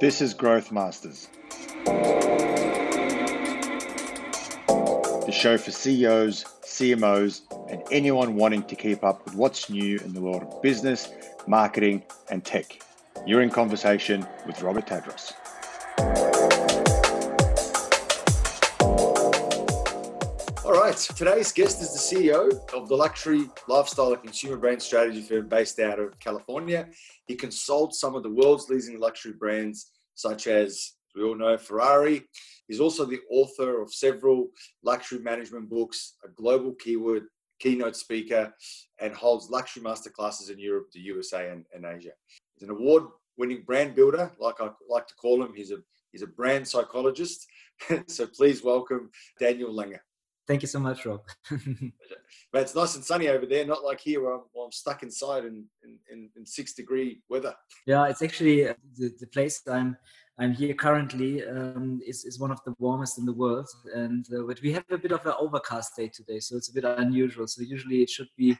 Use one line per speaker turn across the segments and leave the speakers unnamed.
This is Growth Masters, the show for CEOs, CMOs, and anyone wanting to keep up with what's new in the world of business, marketing, and tech. You're in conversation with Robert Tadros.
Right, today's guest is the CEO of the luxury lifestyle and consumer brand strategy firm based out of California. He consults some of the world's leading luxury brands, such as we all know Ferrari. He's also the author of several luxury management books, a global keyword keynote speaker, and holds luxury masterclasses in Europe, the USA, and, and Asia. He's an award-winning brand builder, like I like to call him. He's a he's a brand psychologist. so please welcome Daniel Langer.
Thank you so much, Rob.
but it's nice and sunny over there, not like here where I'm, where I'm stuck inside in, in, in, six degree weather.
Yeah, it's actually uh, the, the place I'm I'm here currently um, is, is one of the warmest in the world, and uh, but we have a bit of an overcast day today, so it's a bit unusual. So usually it should be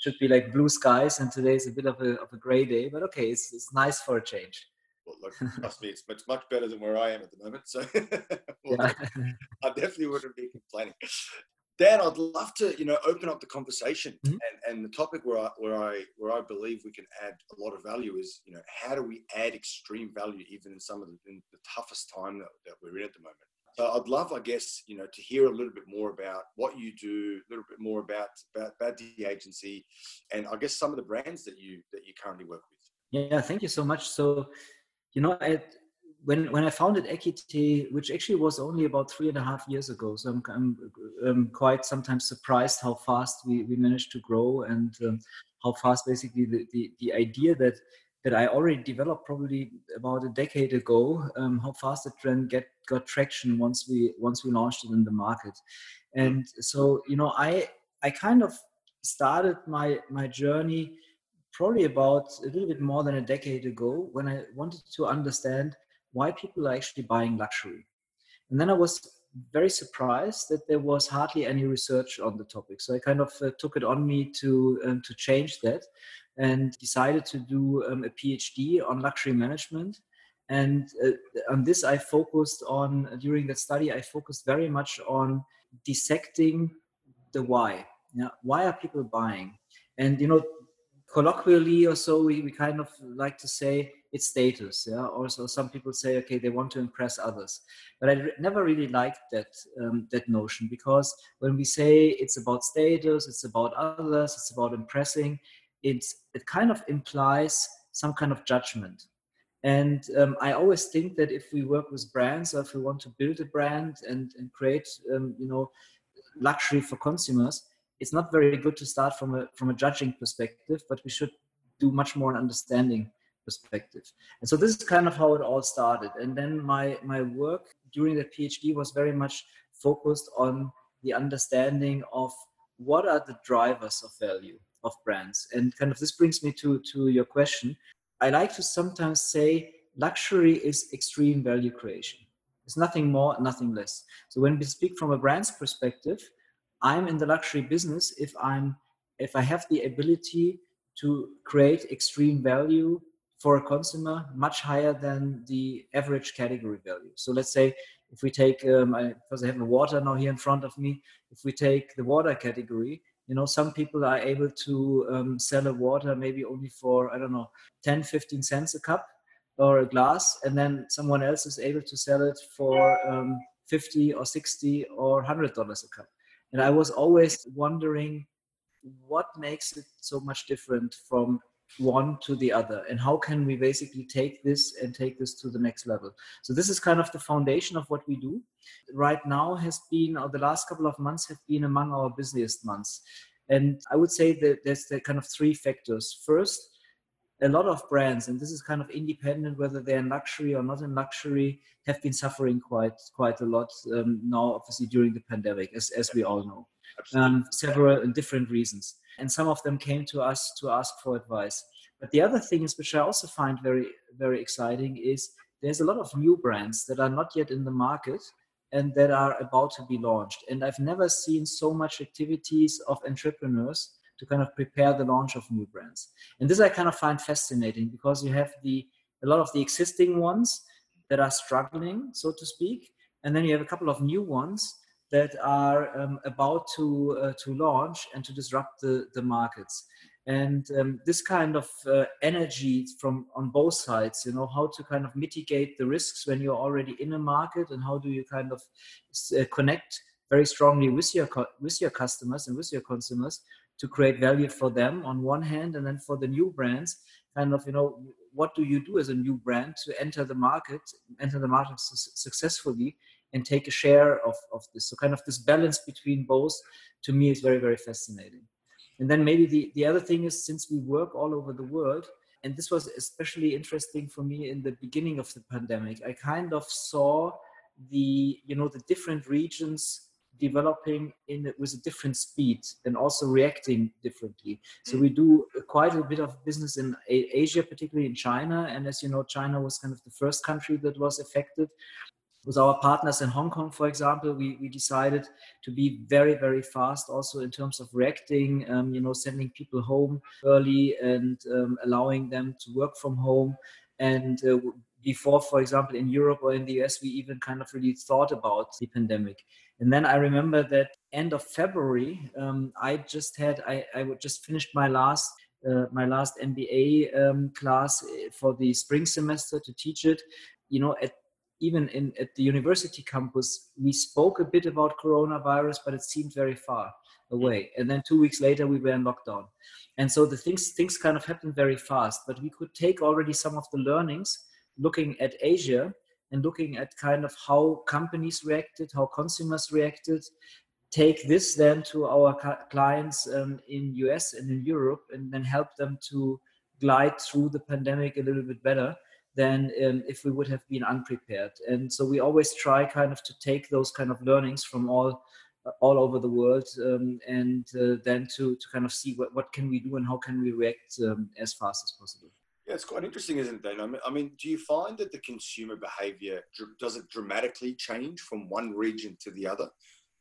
should be like blue skies, and today is a bit of a of a gray day. But okay, it's it's nice for a change.
Well, look, trust me, it's much much better than where I am at the moment. So well, I definitely wouldn't be complaining. Dan, I'd love to, you know, open up the conversation mm-hmm. and, and the topic where I, where I where I believe we can add a lot of value is, you know, how do we add extreme value even in some of the, in the toughest time that, that we're in at the moment. So I'd love, I guess, you know, to hear a little bit more about what you do, a little bit more about about, about the agency, and I guess some of the brands that you that you currently work with.
Yeah, thank you so much. So, you know, when when I founded Equity, which actually was only about three and a half years ago, so I'm, I'm, I'm quite sometimes surprised how fast we, we managed to grow and um, how fast basically the, the, the idea that that I already developed probably about a decade ago, um, how fast the trend get got traction once we once we launched it in the market, and so you know I I kind of started my my journey probably about a little bit more than a decade ago when I wanted to understand why people are actually buying luxury. And then I was very surprised that there was hardly any research on the topic. So I kind of uh, took it on me to um, to change that, and decided to do um, a PhD on luxury management. And uh, on this, I focused on during that study. I focused very much on dissecting the why. Yeah, why are people buying? And you know, colloquially or so, we, we kind of like to say it's status yeah? Also some people say okay they want to impress others. But i re- never really liked that um, that notion because when we say it's about status it's about others it's about impressing it's it kind of implies some kind of judgment. And um, i always think that if we work with brands or if we want to build a brand and, and create um, you know luxury for consumers it's not very good to start from a from a judging perspective but we should do much more an understanding perspective. And so this is kind of how it all started. And then my my work during the PhD was very much focused on the understanding of what are the drivers of value of brands. And kind of this brings me to to your question. I like to sometimes say luxury is extreme value creation. It's nothing more, nothing less. So when we speak from a brand's perspective, I'm in the luxury business if I'm if I have the ability to create extreme value for a consumer much higher than the average category value. So let's say if we take, um, I, because I have the water now here in front of me, if we take the water category, you know, some people are able to um, sell a water maybe only for, I don't know, 10, 15 cents a cup or a glass, and then someone else is able to sell it for um, 50 or 60 or $100 a cup. And I was always wondering what makes it so much different from one to the other and how can we basically take this and take this to the next level? So this is kind of the foundation of what we do. Right now has been or the last couple of months have been among our busiest months. And i would say that there's the kind of three factors. First a lot of brands and this is kind of independent whether they're in luxury or not in luxury have been suffering quite quite a lot um, now obviously during the pandemic as, as we all know um, several different reasons and some of them came to us to ask for advice. But the other thing is, which I also find very, very exciting, is there's a lot of new brands that are not yet in the market and that are about to be launched. And I've never seen so much activities of entrepreneurs to kind of prepare the launch of new brands. And this I kind of find fascinating because you have the a lot of the existing ones that are struggling, so to speak, and then you have a couple of new ones that are um, about to uh, to launch and to disrupt the the markets and um, this kind of uh, energy from on both sides you know how to kind of mitigate the risks when you're already in a market and how do you kind of uh, connect very strongly with your with your customers and with your consumers to create value for them on one hand and then for the new brands kind of you know what do you do as a new brand to enter the market enter the market su- successfully and take a share of, of this? So kind of this balance between both to me is very very fascinating. And then maybe the, the other thing is since we work all over the world, and this was especially interesting for me in the beginning of the pandemic, I kind of saw the, you know, the different regions developing in with a different speed and also reacting differently. So mm. we do quite a bit of business in Asia, particularly in China. And as you know, China was kind of the first country that was affected with our partners in Hong Kong, for example, we, we decided to be very, very fast also in terms of reacting, um, you know, sending people home early and um, allowing them to work from home. And uh, before, for example, in Europe or in the US, we even kind of really thought about the pandemic. And then I remember that end of February, um, I just had, I, I just finished my last uh, my last MBA um, class uh, for the spring semester to teach it. You know, at even in at the university campus, we spoke a bit about coronavirus, but it seemed very far away. And then two weeks later, we were in lockdown. And so the things things kind of happened very fast. But we could take already some of the learnings, looking at Asia and looking at kind of how companies reacted, how consumers reacted. Take this then to our clients um, in US and in Europe, and then help them to glide through the pandemic a little bit better than um, if we would have been unprepared. And so we always try kind of to take those kind of learnings from all uh, all over the world um, and uh, then to, to kind of see what, what can we do and how can we react um, as fast as possible.
Yeah, it's quite interesting, isn't it? I mean, do you find that the consumer behavior does it dramatically change from one region to the other,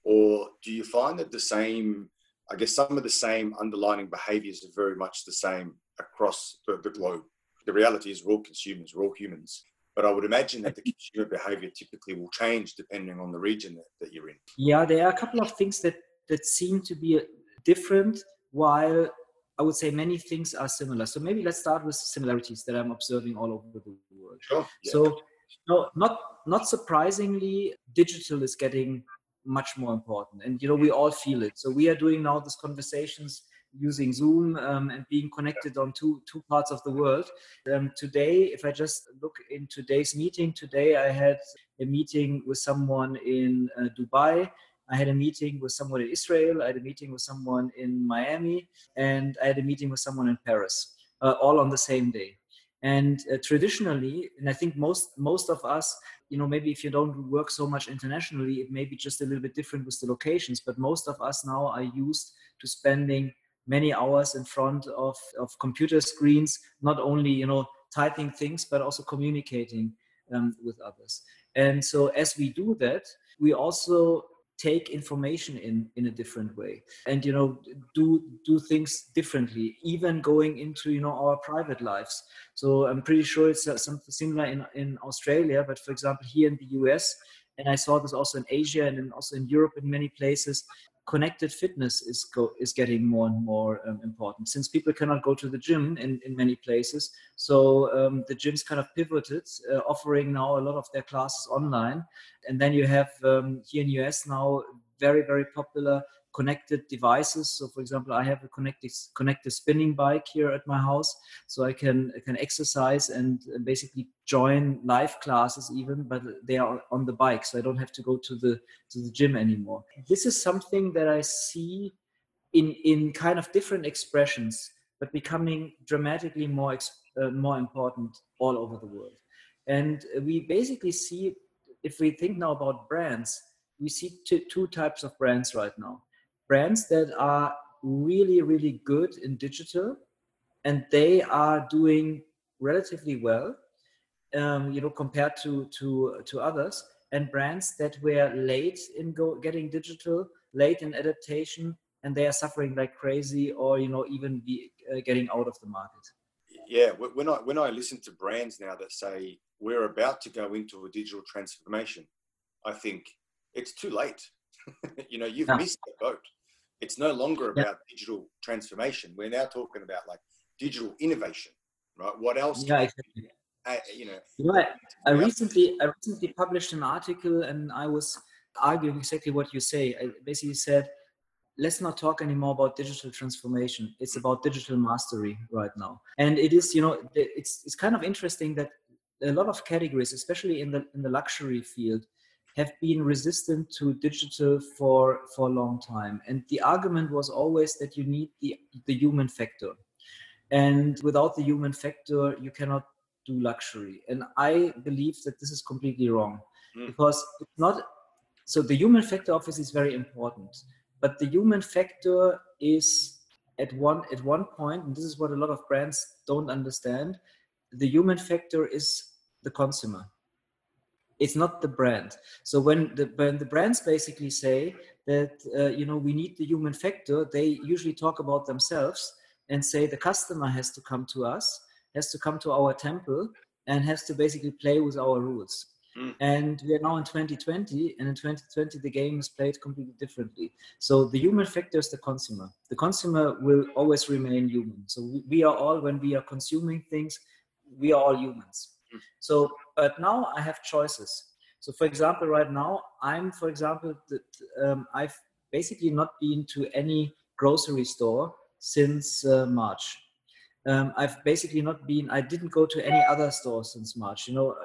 or do you find that the same, I guess, some of the same underlying behaviors are very much the same across the, the globe? the reality is we're all consumers, we're all humans. But I would imagine that the consumer behavior typically will change depending on the region that, that you're in.
Yeah, there are a couple of things that, that seem to be different, while I would say many things are similar. So maybe let's start with similarities that I'm observing all over the world.
Sure. Yeah.
So no, not not surprisingly, digital is getting much more important, and you know we all feel it. So we are doing now these conversations using Zoom um, and being connected on two two parts of the world. Um, today, if I just look in today's meeting, today I had a meeting with someone in uh, Dubai. I had a meeting with someone in Israel. I had a meeting with someone in Miami, and I had a meeting with someone in Paris, uh, all on the same day. And uh, traditionally, and I think most most of us, you know, maybe if you don't work so much internationally, it may be just a little bit different with the locations. But most of us now are used to spending many hours in front of, of computer screens, not only, you know, typing things, but also communicating um, with others. And so as we do that, we also take information in in a different way. And you know do do things differently even going into you know our private lives. So i'm pretty sure it's uh, something similar in in australia but for example here in the us and i saw this also in asia and also in europe in many places connected fitness is go, is getting more and more um, important since people cannot go to the gym in, in many places. So um, the gyms kind of pivoted, uh, offering now a lot of their classes online. And then you have um, here in US now very very popular connected devices. So, for example, I have a connected connected spinning bike here at my house, so I can I can exercise and basically join live classes even, but they are on the bike, so I don't have to go to the to the gym anymore. This is something that I see in in kind of different expressions, but becoming dramatically more uh, more important all over the world. And we basically see, if we think now about brands, we see two, two types of brands right now brands that are really, really good in digital and they are doing relatively well, um, you know, compared to, to, to others and brands that were late in go, getting digital, late in adaptation, and they are suffering like crazy or, you know, even be uh, getting out of the market.
yeah, when I when I listen to brands now that say we're about to go into a digital transformation, I think it's too late. you know, you've yeah. missed the boat. It's no longer about yeah. digital transformation. We're now talking about like digital innovation, right? What else?
Yeah, exactly.
I, uh, you know,
right. I recently I recently published an article and I was arguing exactly what you say. I basically said, let's not talk anymore about digital transformation. It's mm. about digital mastery right now. And it is, you know, it's it's kind of interesting that a lot of categories, especially in the in the luxury field, have been resistant to digital for for a long time. And the argument was always that you need the the human factor. And without the human factor, you cannot do luxury. And I believe that this is completely wrong mm. because it's not. So the human factor obviously is very important, but the human factor is at one at one point, and this is what a lot of brands don't understand. The human factor is the consumer. It's not the brand. So when the when the brands basically say that uh, you know we need the human factor, they usually talk about themselves and say the customer has to come to us has to come to our temple and has to basically play with our rules. Mm. And we are now in 2020, and in 2020, the game is played completely differently. So the human factor is the consumer. The consumer will always remain human. So we, we are all, when we are consuming things, we are all humans. Mm. So, but now I have choices. So, for example, right now, I'm, for example, the, um, I've basically not been to any grocery store since uh, March um, I've basically not been, I didn't go to any other store since March. You know,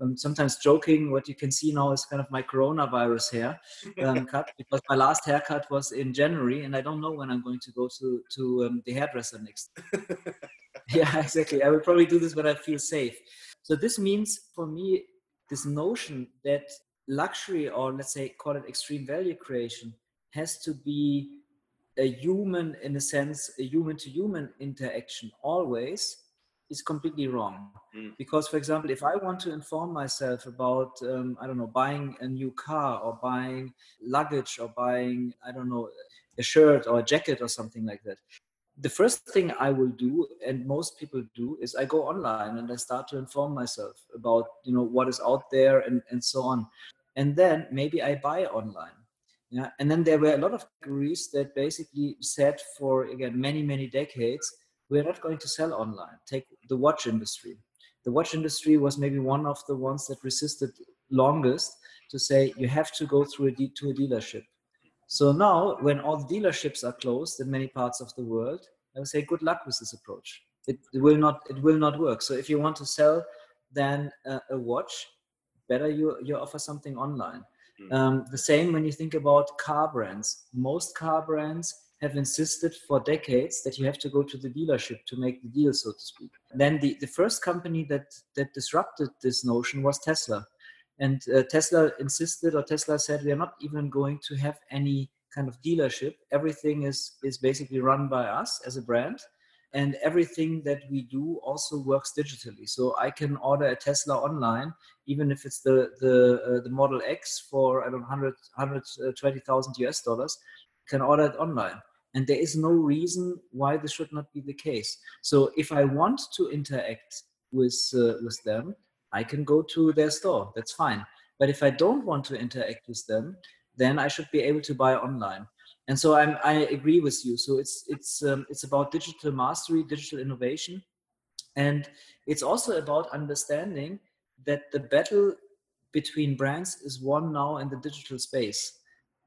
I'm sometimes joking. What you can see now is kind of my coronavirus hair um, cut because my last haircut was in January, and I don't know when I'm going to go to to um, the hairdresser next. yeah, exactly. I will probably do this when I feel safe. So this means for me this notion that luxury, or let's say call it extreme value creation, has to be a human in a sense a human to human interaction always is completely wrong mm. because for example if i want to inform myself about um, i don't know buying a new car or buying luggage or buying i don't know a shirt or a jacket or something like that the first thing i will do and most people do is i go online and i start to inform myself about you know what is out there and, and so on and then maybe i buy online yeah, and then there were a lot of categories that basically said for again many many decades we're not going to sell online. Take the watch industry. The watch industry was maybe one of the ones that resisted longest to say you have to go through a de- to a dealership. So now, when all the dealerships are closed in many parts of the world, I would say good luck with this approach. It, it will not it will not work. So if you want to sell then uh, a watch, better you you offer something online. Hmm. Um, the same when you think about car brands. Most car brands have insisted for decades that you have to go to the dealership to make the deal, so to speak. Then the, the first company that, that disrupted this notion was Tesla. And uh, Tesla insisted, or Tesla said, we are not even going to have any kind of dealership. Everything is, is basically run by us as a brand and everything that we do also works digitally. So i can order a tesla online even if it's the the uh, the model x for i don't know 100 120000 us dollars can order it online. And there is no reason why this should not be the case. So if i want to interact with uh, with them i can go to their store. That's fine. But if i don't want to interact with them then i should be able to buy online. And so I'm, i agree with you. So it's it's um, it's about digital mastery digital innovation. And it's also about understanding that the battle between brands is won now in the digital space.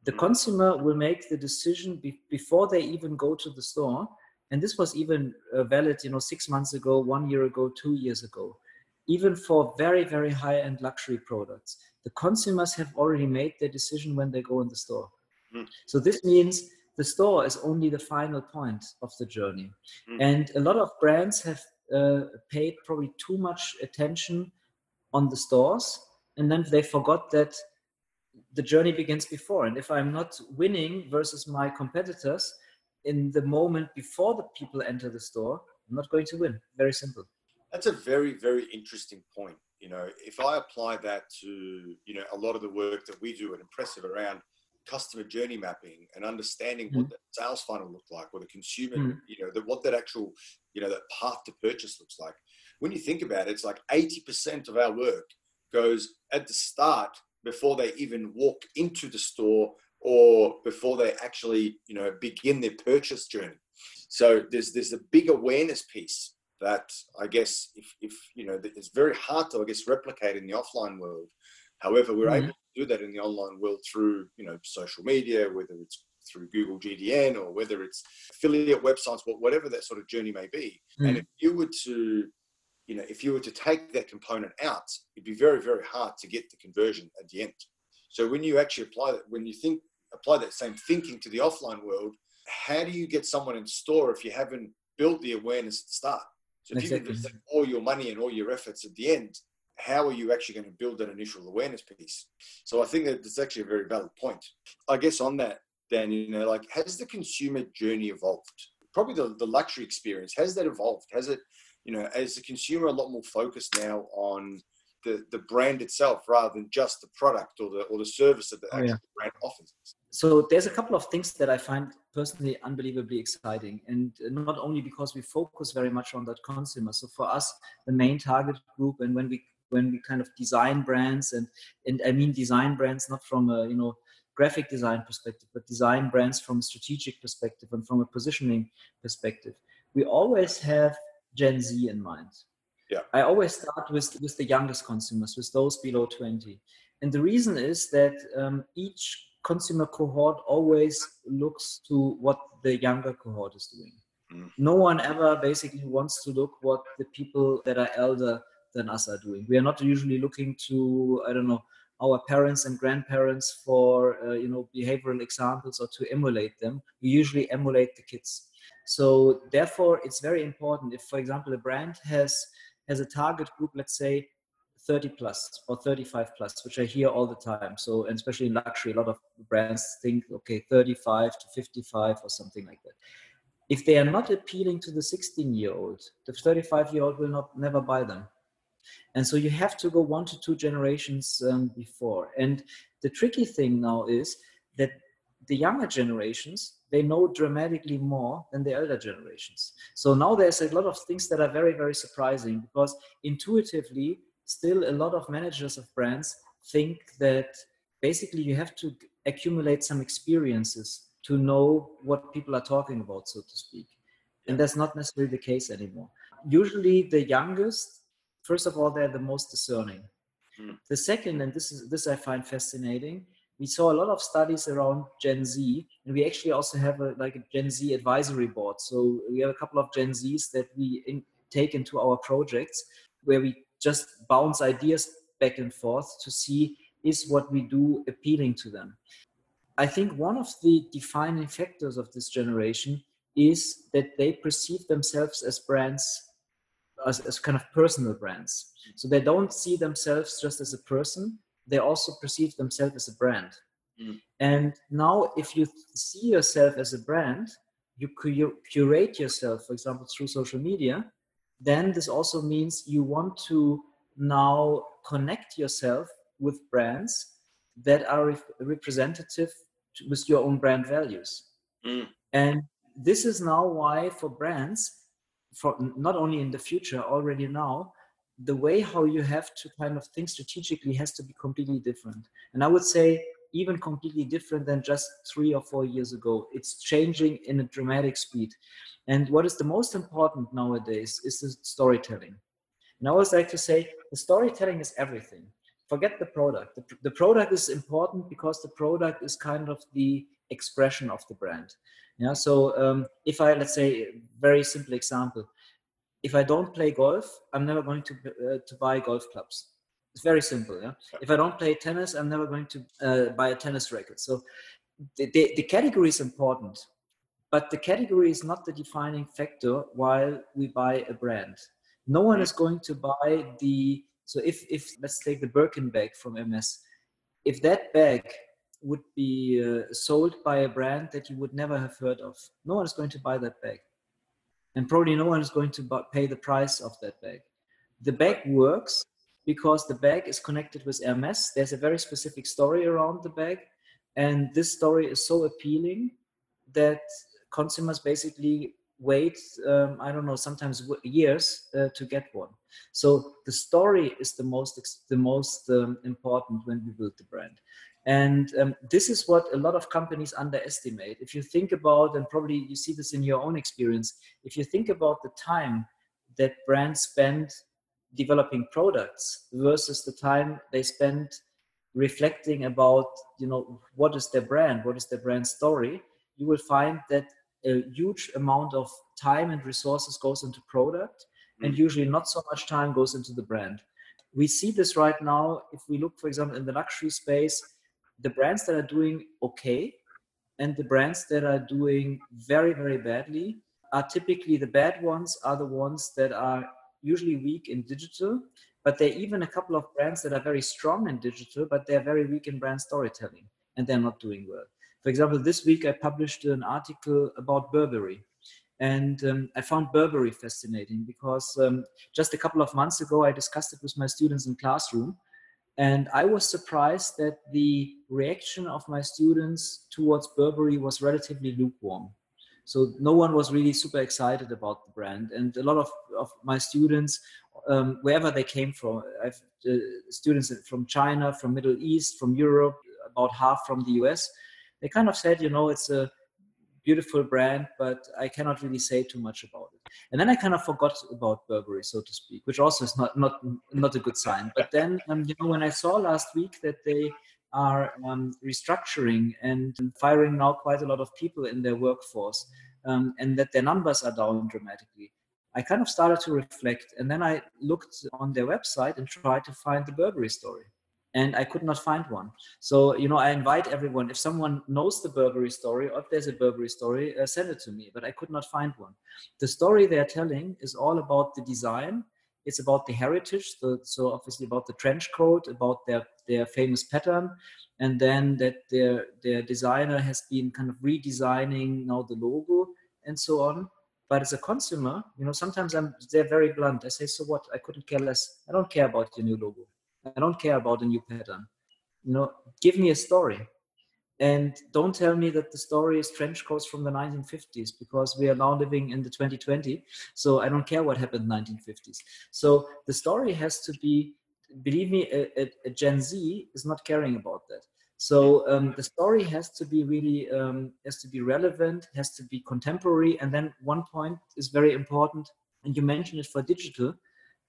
The mm. consumer will make the decision be- before they even go to the store. And this was even uh, valid you know six months ago one year ago two years ago even for very very high end luxury products the consumers have already made their decision when they go in the store Mm. So this means the store is only the final point of the journey. Mm. And a lot of brands have uh, paid probably too much attention on the stores, and then they forgot that the journey begins before. And if I'm not winning versus my competitors in the moment before the people enter the store, I'm not going to win. Very simple.
That's a very, very interesting point. You know, if I apply that to, you know, a lot of the work that we do at Impressive around customer journey mapping and understanding mm. what the sales funnel looked like or the consumer, mm. you know, the, what that actual, you know, that path to purchase looks like. When you think about it, it's like 80% of our work goes at the start before they even walk into the store or before they actually, you know, begin their purchase journey. So there's there's a big awareness piece that I guess if, if you know it's very hard to I guess replicate in the offline world. However, we're mm-hmm. able to do that in the online world through you know social media, whether it's through Google GDN or whether it's affiliate websites, whatever that sort of journey may be. Mm-hmm. And if you were to you know, if you were to take that component out, it'd be very, very hard to get the conversion at the end. So when you actually apply that, when you think apply that same thinking to the offline world, how do you get someone in store if you haven't built the awareness at the start? So if exactly. you invest all your money and all your efforts at the end, how are you actually going to build that initial awareness piece? So I think that it's actually a very valid point. I guess on that, Dan, you know, like has the consumer journey evolved? Probably the, the luxury experience, has that evolved? Has it, you know, as the consumer a lot more focused now on the, the brand itself rather than just the product or the or the service that the oh, yeah. brand offers?
So there's a couple of things that I find personally unbelievably exciting, and not only because we focus very much on that consumer. So for us, the main target group, and when we when we kind of design brands, and and I mean design brands not from a you know graphic design perspective, but design brands from a strategic perspective and from a positioning perspective, we always have Gen Z in mind.
Yeah.
I always start with with the youngest consumers, with those below 20. And the reason is that um, each consumer cohort always looks to what the younger cohort is doing. Mm. No one ever basically wants to look what the people that are elder than us are doing. We are not usually looking to, I don't know, our parents and grandparents for, uh, you know, behavioral examples or to emulate them. We usually emulate the kids. So therefore, it's very important if, for example, a brand has has a target group, let's say 30 plus or 35 plus, which I hear all the time. So, and especially in luxury, a lot of brands think, okay, 35 to 55 or something like that. If they are not appealing to the 16 year old, the 35 year old will not never buy them. And so you have to go one to two generations um, before. And the tricky thing now is that the younger generations they know dramatically more than the elder generations so now there's a lot of things that are very very surprising because intuitively still a lot of managers of brands think that basically you have to accumulate some experiences to know what people are talking about, so to speak. And that's not necessarily the case anymore. Usually, the youngest, first of all, they're the most discerning. Mm. The second, and this is this I find fascinating, we saw a lot of studies around Gen Z, and we actually also have a like a Gen Z advisory board. So we have a couple of Gen Zs that we in, take into our projects, where we just bounce ideas back and forth to see is what we do appealing to them. I think one of the defining factors of this generation is that they perceive themselves as brands, as, as kind of personal brands. So they don't see themselves just as a person, they also perceive themselves as a brand. Mm. And now, if you see yourself as a brand, you curate yourself, for example, through social media, then this also means you want to now connect yourself with brands that are re- representative to, with your own brand values. Mm. And this is now why for brands, for not only in the future, already now, the way how you have to kind of think strategically has to be completely different. And I would say even completely different than just three or four years ago. It's changing in a dramatic speed. And what is the most important nowadays is the storytelling. And I always like to say the storytelling is everything. Forget the product. The, the product is important because the product is kind of the expression of the brand. Yeah. So um, if I let's say very simple example, if I don't play golf, I'm never going to uh, to buy golf clubs. It's very simple. Yeah. If I don't play tennis, I'm never going to uh, buy a tennis racket. So the, the, the category is important but the category is not the defining factor while we buy a brand no one is going to buy the so if if let's take the birkin bag from Hermes if that bag would be uh, sold by a brand that you would never have heard of no one is going to buy that bag and probably no one is going to pay the price of that bag the bag works because the bag is connected with Hermes. There's a very specific story around the bag and this story is so appealing that consumers basically wait um, i don't know sometimes years uh, to get one. So the story is the most the most um, important when we build the brand. And um, this is what a lot of companies underestimate. If you think about and probably you see this in your own experience if you think about the time that brands spend developing products versus the time they spend reflecting about you know what is their brand what is their brand story you will find that a huge amount of time and resources goes into product mm. and usually not so much time goes into the brand we see this right now if we look for example in the luxury space the brands that are doing okay and the brands that are doing very very badly are typically the bad ones are the ones that are usually weak in digital but there are even a couple of brands that are very strong in digital but they're very weak in brand storytelling and they're not doing well for example, this week I published an article about Burberry. And um, I found Burberry fascinating because um, just a couple of months ago I discussed it with my students in classroom. And I was surprised that the reaction of my students towards Burberry was relatively lukewarm. So no one was really super excited about the brand. And a lot of, of my students, um, wherever they came from, I have uh, students from China, from Middle East, from Europe, about half from the US, they kind of said, you know, it's a beautiful brand, but I cannot really say too much about it. And then I kind of forgot about Burberry, so to speak, which also is not not not a good sign. But then, um, you know, when I saw last week that they are um, restructuring and firing now quite a lot of people in their workforce, um, and that their numbers are down dramatically. I kind of started to reflect, and then I looked on their website and tried to find the Burberry story and I could not find one. So, you know, I invite everyone, if someone knows the Burberry story or if there's a Burberry story, uh, send it to me, but I could not find one. The story they're telling is all about the design. It's about the heritage, so, so obviously about the trench coat, about their, their famous pattern, and then that their, their designer has been kind of redesigning now the logo and so on. But as a consumer, you know, sometimes I'm they're very blunt. I say, so what? I couldn't care less. I don't care about your new logo I don't care about a new pattern. You know, give me a story. And don't tell me that the story is trench coats from the 1950s because we are now living in the 2020. So I don't care what happened in 1950s. So the story has to be, believe me, a, a, Gen Z is not caring about that. So um, the story has to be really um, has to be relevant, has to be contemporary, and then one point is very important, and you mentioned it for digital.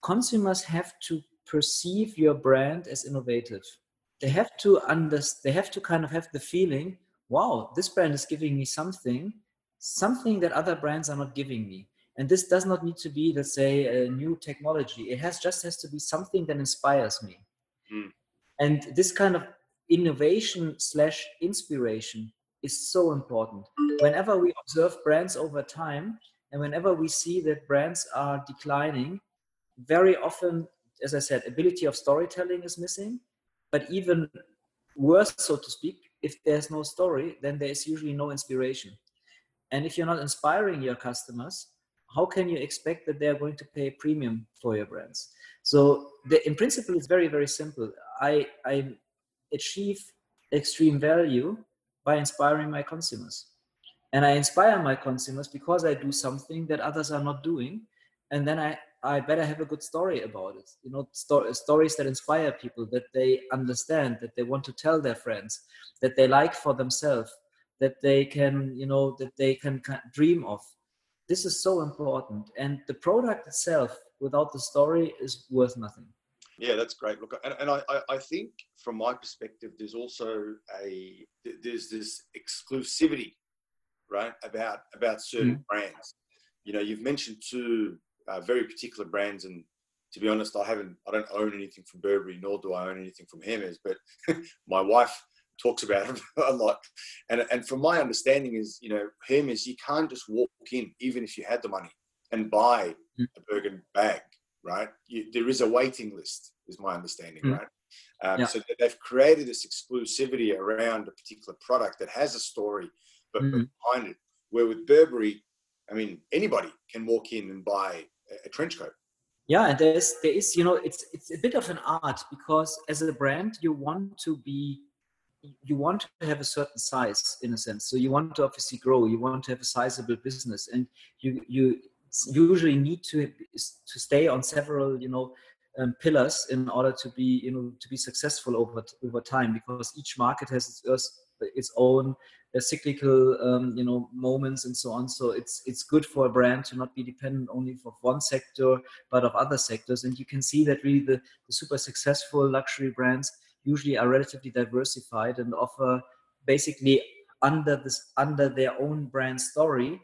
Consumers have to perceive your brand as innovative. They have to understand, they have to kind of have the feeling, wow, this brand is giving me something, something that other brands are not giving me. And this does not need to be, let's say, a new technology. It has just has to be something that inspires me. Mm. And this kind of innovation slash inspiration is so important. Whenever we observe brands over time, and whenever we see that brands are declining, very often as I said, ability of storytelling is missing. But even worse, so to speak, if there's no story, then there is usually no inspiration. And if you're not inspiring your customers, how can you expect that they're going to pay premium for your brands? So the, in principle, it's very, very simple. I, I achieve extreme value by inspiring my consumers. And I inspire my consumers because I do something that others are not doing. And then I I better have a good story about it. You know, sto- stories that inspire people, that they understand, that they want to tell their friends, that they like for themselves, that they can, you know, that they can dream of. This is so important, and the product itself, without the story, is worth nothing.
Yeah, that's great. Look, and, and I, I think from my perspective, there's also a there's this exclusivity, right, about about certain mm-hmm. brands. You know, you've mentioned two uh, very particular brands. And to be honest, I haven't, I don't own anything from Burberry, nor do I own anything from Hermes. But my wife talks about it a lot. And and from my understanding is, you know, Hermes you can't just walk in, even if you had the money, and buy mm. a Birkin bag, right? You, there is a waiting list, is my understanding, mm. right? Um, yeah. So they've created this exclusivity around a particular product that has a story but mm. behind it. Where with Burberry, I mean, anybody can walk in and buy a trench coat
yeah and there's there is you know it's it's a bit of an art because as a brand you want to be you want to have a certain size in a sense. So you want to obviously grow. You want to have a sizable business, and you you usually need to to stay on several you know um, pillars in order to be you know to be successful over over time because each market has its, its own uh, cyclical um, you know moments and so on so it's it's good for a brand to not be dependent only of one sector but of other sectors and you can see that really the, the super successful luxury brands usually are relatively diversified and offer basically under this under their own brand story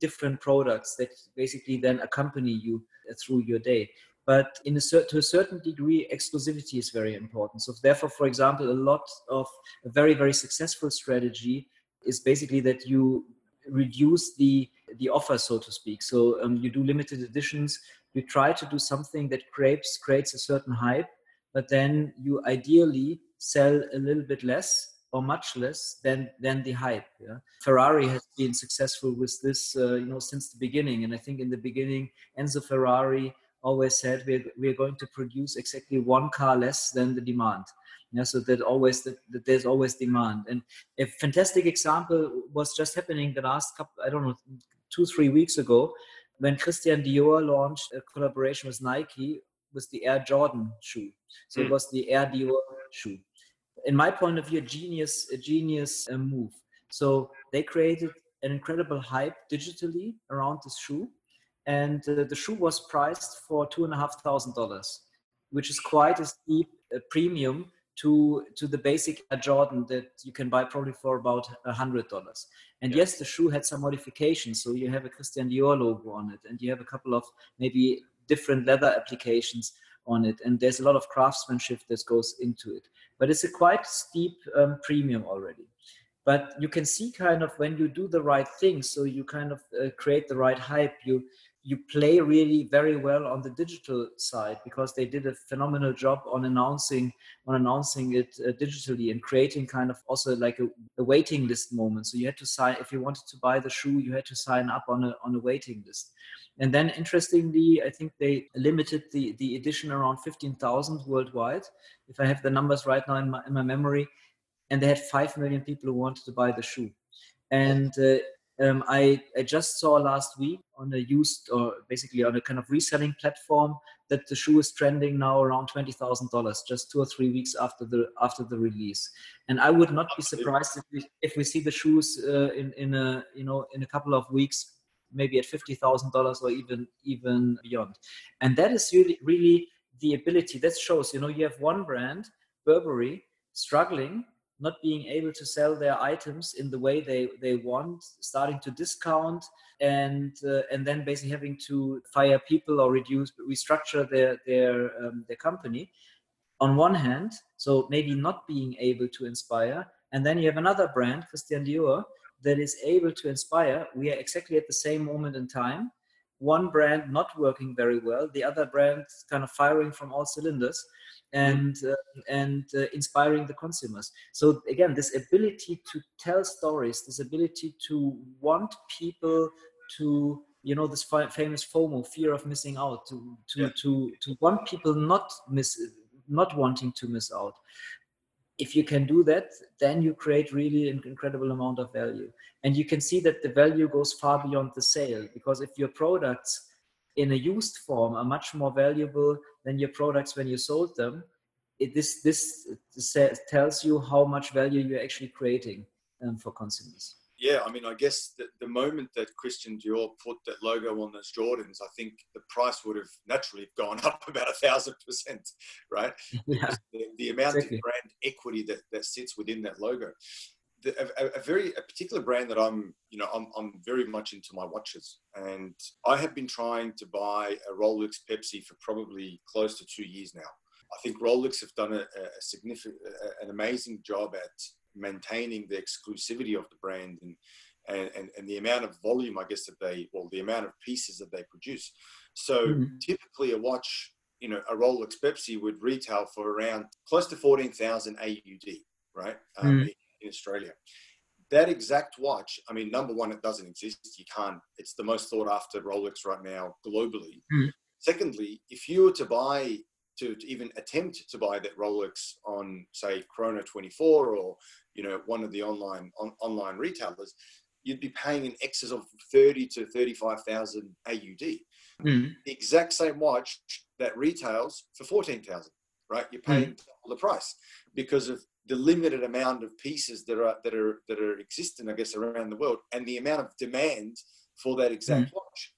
different products that basically then accompany you through your day. But in a cer- to a certain degree exclusivity is very important. So therefore for example a lot of a very very successful strategy is basically that you reduce the the offer so to speak. So um, you do limited editions. You try to do something that creates creates a certain hype but then you ideally sell a little bit less or much less than than the hype yeah? ferrari has been successful with this uh, you know since the beginning and i think in the beginning enzo ferrari always said we're, we're going to produce exactly one car less than the demand yeah so that always that, that there's always demand and a fantastic example was just happening the last couple i don't know two three weeks ago when christian dior launched a collaboration with nike with the air jordan shoe so mm. it was the air dior shoe in my point of view a genius a genius uh, move so they created an incredible hype digitally around this shoe and uh, the shoe was priced for two and a half thousand dollars, which is quite a steep uh, premium to to the basic Air Jordan that you can buy probably for about a hundred dollars. And yeah. yes, the shoe had some modifications, so you have a Christian Dior logo on it, and you have a couple of maybe different leather applications on it, and there's a lot of craftsmanship that goes into it. But it's a quite steep um, premium already. But you can see kind of when you do the right thing so you kind of uh, create the right hype you you play really very well on the digital side because they did a phenomenal job on announcing on announcing it uh, digitally and creating kind of also like a, a, waiting list moment. So you had to sign if you wanted to buy the shoe you had to sign up on a on a waiting list and then interestingly i think they limited the the edition around 15000 worldwide if i have the numbers right now in my, in my memory. And they had 5 million people who wanted to buy the shoe. And uh, um, I, I just saw last week on a used or basically on a kind of reselling platform that the shoe is trending now around twenty thousand dollars just two or three weeks after the after the release. And I would not be surprised if we if we see the shoes uh, in in a you know in a couple of weeks maybe at fifty thousand dollars or even even beyond. And that is really really the ability that shows you know you have one brand Burberry struggling not being able to sell their items in the way they, they want, starting to discount, and uh, and then basically having to fire people or reduce, restructure their their um, their company. On one hand, so maybe not being able to inspire, and then you have another brand, Christian Dior, that is able to inspire. We are exactly at the same moment in time. One brand not working very well, the other brand kind of firing from all cylinders and uh, and uh, inspiring the consumers so again this ability to tell stories this ability to want people to you know this famous fomo fear of missing out to to yeah. to to want people not miss not wanting to miss out if you can do that then you create really an incredible amount of value and you can see that the value goes far beyond the sale because if your products in a used form are much more valuable than your products when you sold them. It, this this tells you how much value you're actually creating um, for consumers.
Yeah, I mean, I guess the, the moment that Christian Dior put that logo on those Jordans, I think the price would have naturally gone up about a thousand percent, right? Yeah, the, the, amount exactly. of brand equity that, that sits within that logo a, a, very a particular brand that I'm, you know, I'm, I'm very much into my watches, and I have been trying to buy a Rolex Pepsi for probably close to two years now. I think Rolex have done a, a significant, an amazing job at maintaining the exclusivity of the brand and, and, and, and, the amount of volume, I guess, that they, well, the amount of pieces that they produce. So mm-hmm. typically a watch, you know, a Rolex Pepsi would retail for around close to 14,000 AUD, right? Um, mm-hmm in Australia. That exact watch, I mean, number one, it doesn't exist. You can't, it's the most sought after Rolex right now globally. Mm. Secondly, if you were to buy to, to even attempt to buy that Rolex on, say, Chrono 24 or you know one of the online on, online retailers, you'd be paying in excess of thirty to thirty-five thousand AUD. Mm. The exact same watch that retails for fourteen thousand, right? You're paying mm. double the price because of the limited amount of pieces that are that are that are existing, I guess, around the world, and the amount of demand for that exact mm. watch.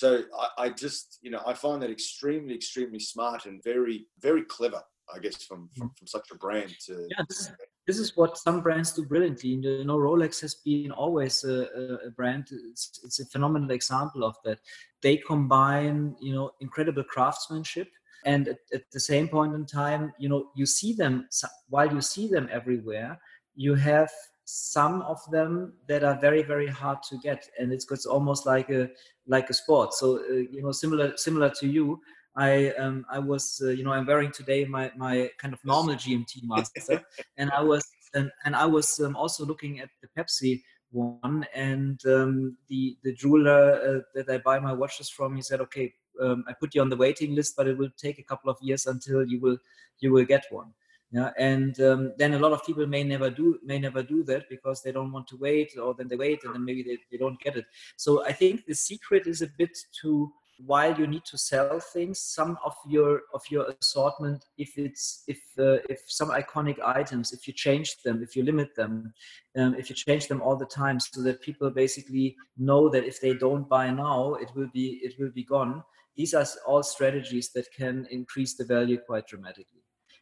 So I, I, just, you know, I find that extremely, extremely smart and very, very clever. I guess from from, mm. from such a brand to.
Yeah, this, this, is what some brands do brilliantly. You know, Rolex has been always a, a brand. It's, it's a phenomenal example of that. They combine, you know, incredible craftsmanship and at, at, the same point in time you know you see them while you see them everywhere you have some of them that are very very hard to get. And it's, it's almost like a like a sport. So uh, you know similar similar to you i um i was uh, you know i'm wearing today my my kind of normal gmt master and i was and, and i was um, also looking at the pepsi one. And um, the the jeweler uh, that i buy my watches from he said okay um, i put you on the waiting list but it will take a couple of years until you will you will get one yeah and um, then a lot of people may never do may never do that because they don't want to wait or then they wait and then maybe they, they don't get it. So i think the secret is a bit to while you need to sell things some of your of your assortment if it's if uh, if some iconic items if you change them if you limit them um, if you change them all the time so that people basically know that if they don't buy now it will be it will be gone. These are all strategies that can increase the value quite dramatically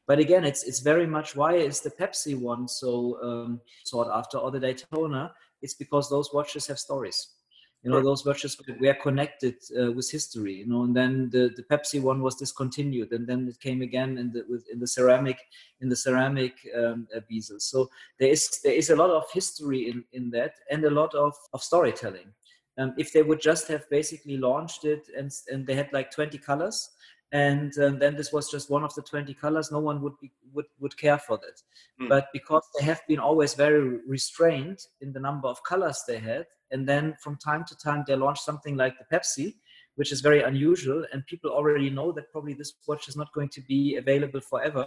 but again, it's it's very much why is the Pepsi one so um, sought after or the Daytona? It's because those watches have stories. You know, those watches were connected uh, with history. You know, and then the, the Pepsi one was discontinued, and then it came again in the with, in the ceramic in the ceramic um, bezels. So there is there is a lot of history in in that, and a lot of of storytelling. Um, if they would just have basically launched it and and they had like 20 colors and um, then this was just one of the 20 colors. No one would be would, would care for that mm. but because they have been always very restrained in the number of colors they had and then from time to time they launch something like the pepsi which is very unusual and people already know that probably this watch is not going to be available forever.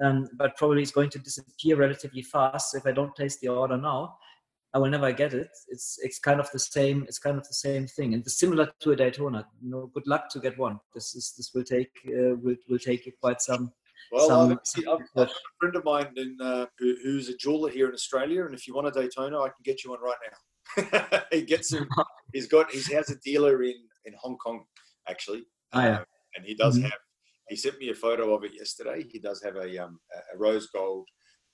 Um, but probably it's going to disappear relatively fast so if i don't place the order now I will never get it. It's it's kind of the same. It's kind of the same thing, and it's similar to a Daytona. You know, good luck to get one. This is this will take uh, will will take you quite some.
Well, some, I've, some I've, got a friend of mine in, uh, who, who's a jeweler here in Australia, and if you want a Daytona, I can get you one right now. he gets him. he's got. He has a dealer in in Hong Kong, actually.
Oh, yeah.
Um, and he does mm-hmm. have. He sent me a photo of it yesterday. He does have a um a rose gold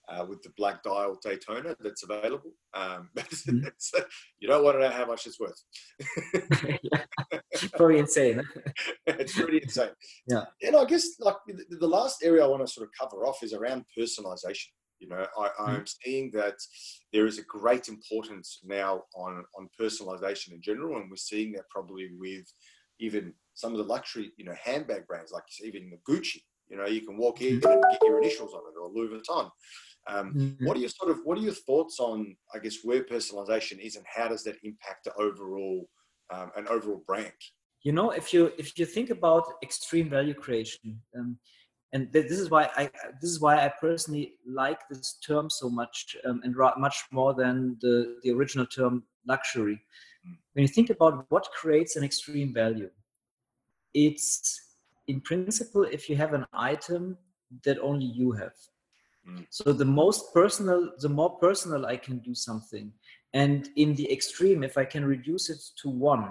uh, with the black dial Daytona that's available. Um, mm-hmm. you don't want to know how much it's worth.
Probably insane.
it's pretty insane.
Yeah.
And I guess like the, the, last area I want to sort of cover off is around personalization. You know, I, I'm mm-hmm. seeing that there is a great importance now on on personalization in general, and we're seeing that probably with even some of the luxury, you know, handbag brands like even the Gucci. You know, you can walk in mm-hmm. and get your initials on it, or Louis Vuitton. Um, mm-hmm. What are your sort of what are your thoughts on I guess where personalization is and how does that impact the overall um, an overall brand?
You know, if you if you think about extreme value creation, um, and th- this is why I this is why I personally like this term so much um, and ra- much more than the the original term luxury. Mm. When you think about what creates an extreme value, it's in principle if you have an item that only you have Mm. So the most personal, the more personal I can do something, and in the extreme, if I can reduce it to one,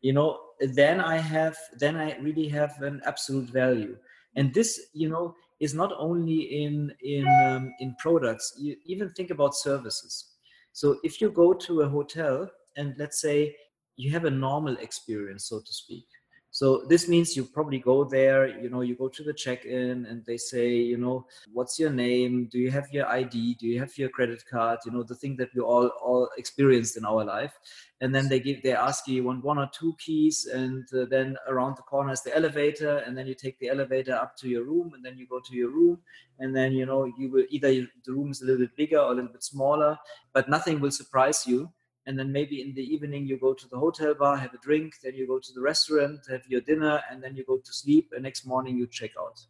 you know, then I have, then I really have an absolute value. And this, you know, is not only in in um, in products. You even think about services. So if you go to a hotel and let's say you have a normal experience, so to speak, so this means you probably go there, you know, you go to the check-in and they say, you know, what's your name? Do you have your ID? Do you have your credit card? You know, the thing that we all all experienced in our life. And then they give, they ask you, you want one or two keys, and uh, then around the corner is the elevator, and then you take the elevator up to your room, and then you go to your room, and then you know you will either the room is a little bit bigger or a little bit smaller, but nothing will surprise you and then maybe in the evening you go to the hotel bar, have a drink, then you go to the restaurant, have your dinner, and then you go to sleep. And next morning you check out.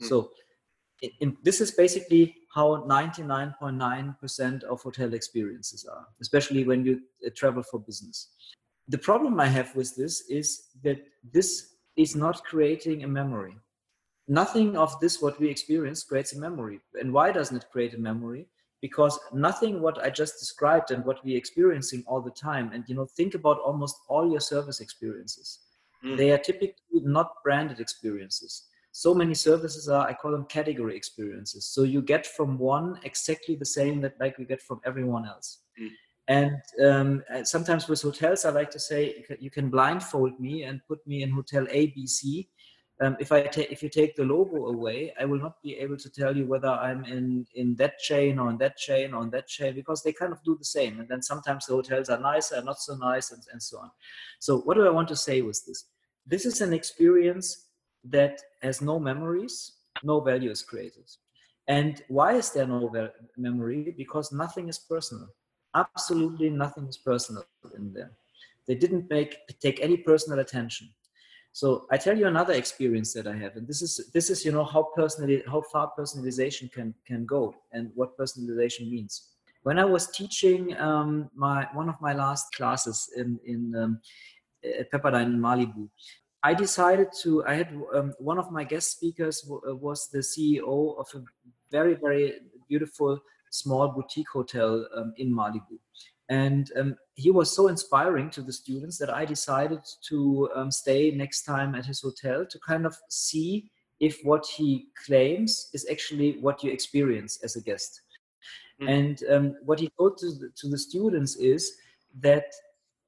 Mm. So, in, in, this is basically how 99.9% of hotel experiences are, especially when you uh, travel for business. The problem I have with this is that this is not creating a memory. Nothing of this, what we experience, creates a memory. And why doesn't it create a memory? Because nothing what i just described and what we're experiencing all the time and you know think about almost all your service experiences mm. they are typically not branded experiences so many services are i call them category experiences so you get from one exactly the same that like we get from everyone else mm. and um, sometimes with hotels i like to say you can blindfold me and put me in hotel a b c um, if I take if you take the logo away, I will not be able to tell you whether I'm in in that chain or in that chain or in that chain because they kind of do the same. And then sometimes the hotels are nicer, not so nice, and, and so on. So what do I want to say with this? This is an experience that has no memories, no value is created. And why is there no memory? Because nothing is personal. Absolutely nothing is personal in there. They didn't make take any personal attention so I tell you another experience that I have, and this is this is you know how personally how far personalization can can go and what personalization means. When I was teaching um, my one of my last classes in in um, Pepperdine in Malibu, I decided to. I had um, one of my guest speakers w- uh, was the CEO of a very very beautiful small boutique hotel um, in Malibu, and um, he was so inspiring to the students that I decided to um, stay next time at his hotel to kind of see if what he claims is actually what you experience as a guest. Mm-hmm. And um, what he told to the, to the students is that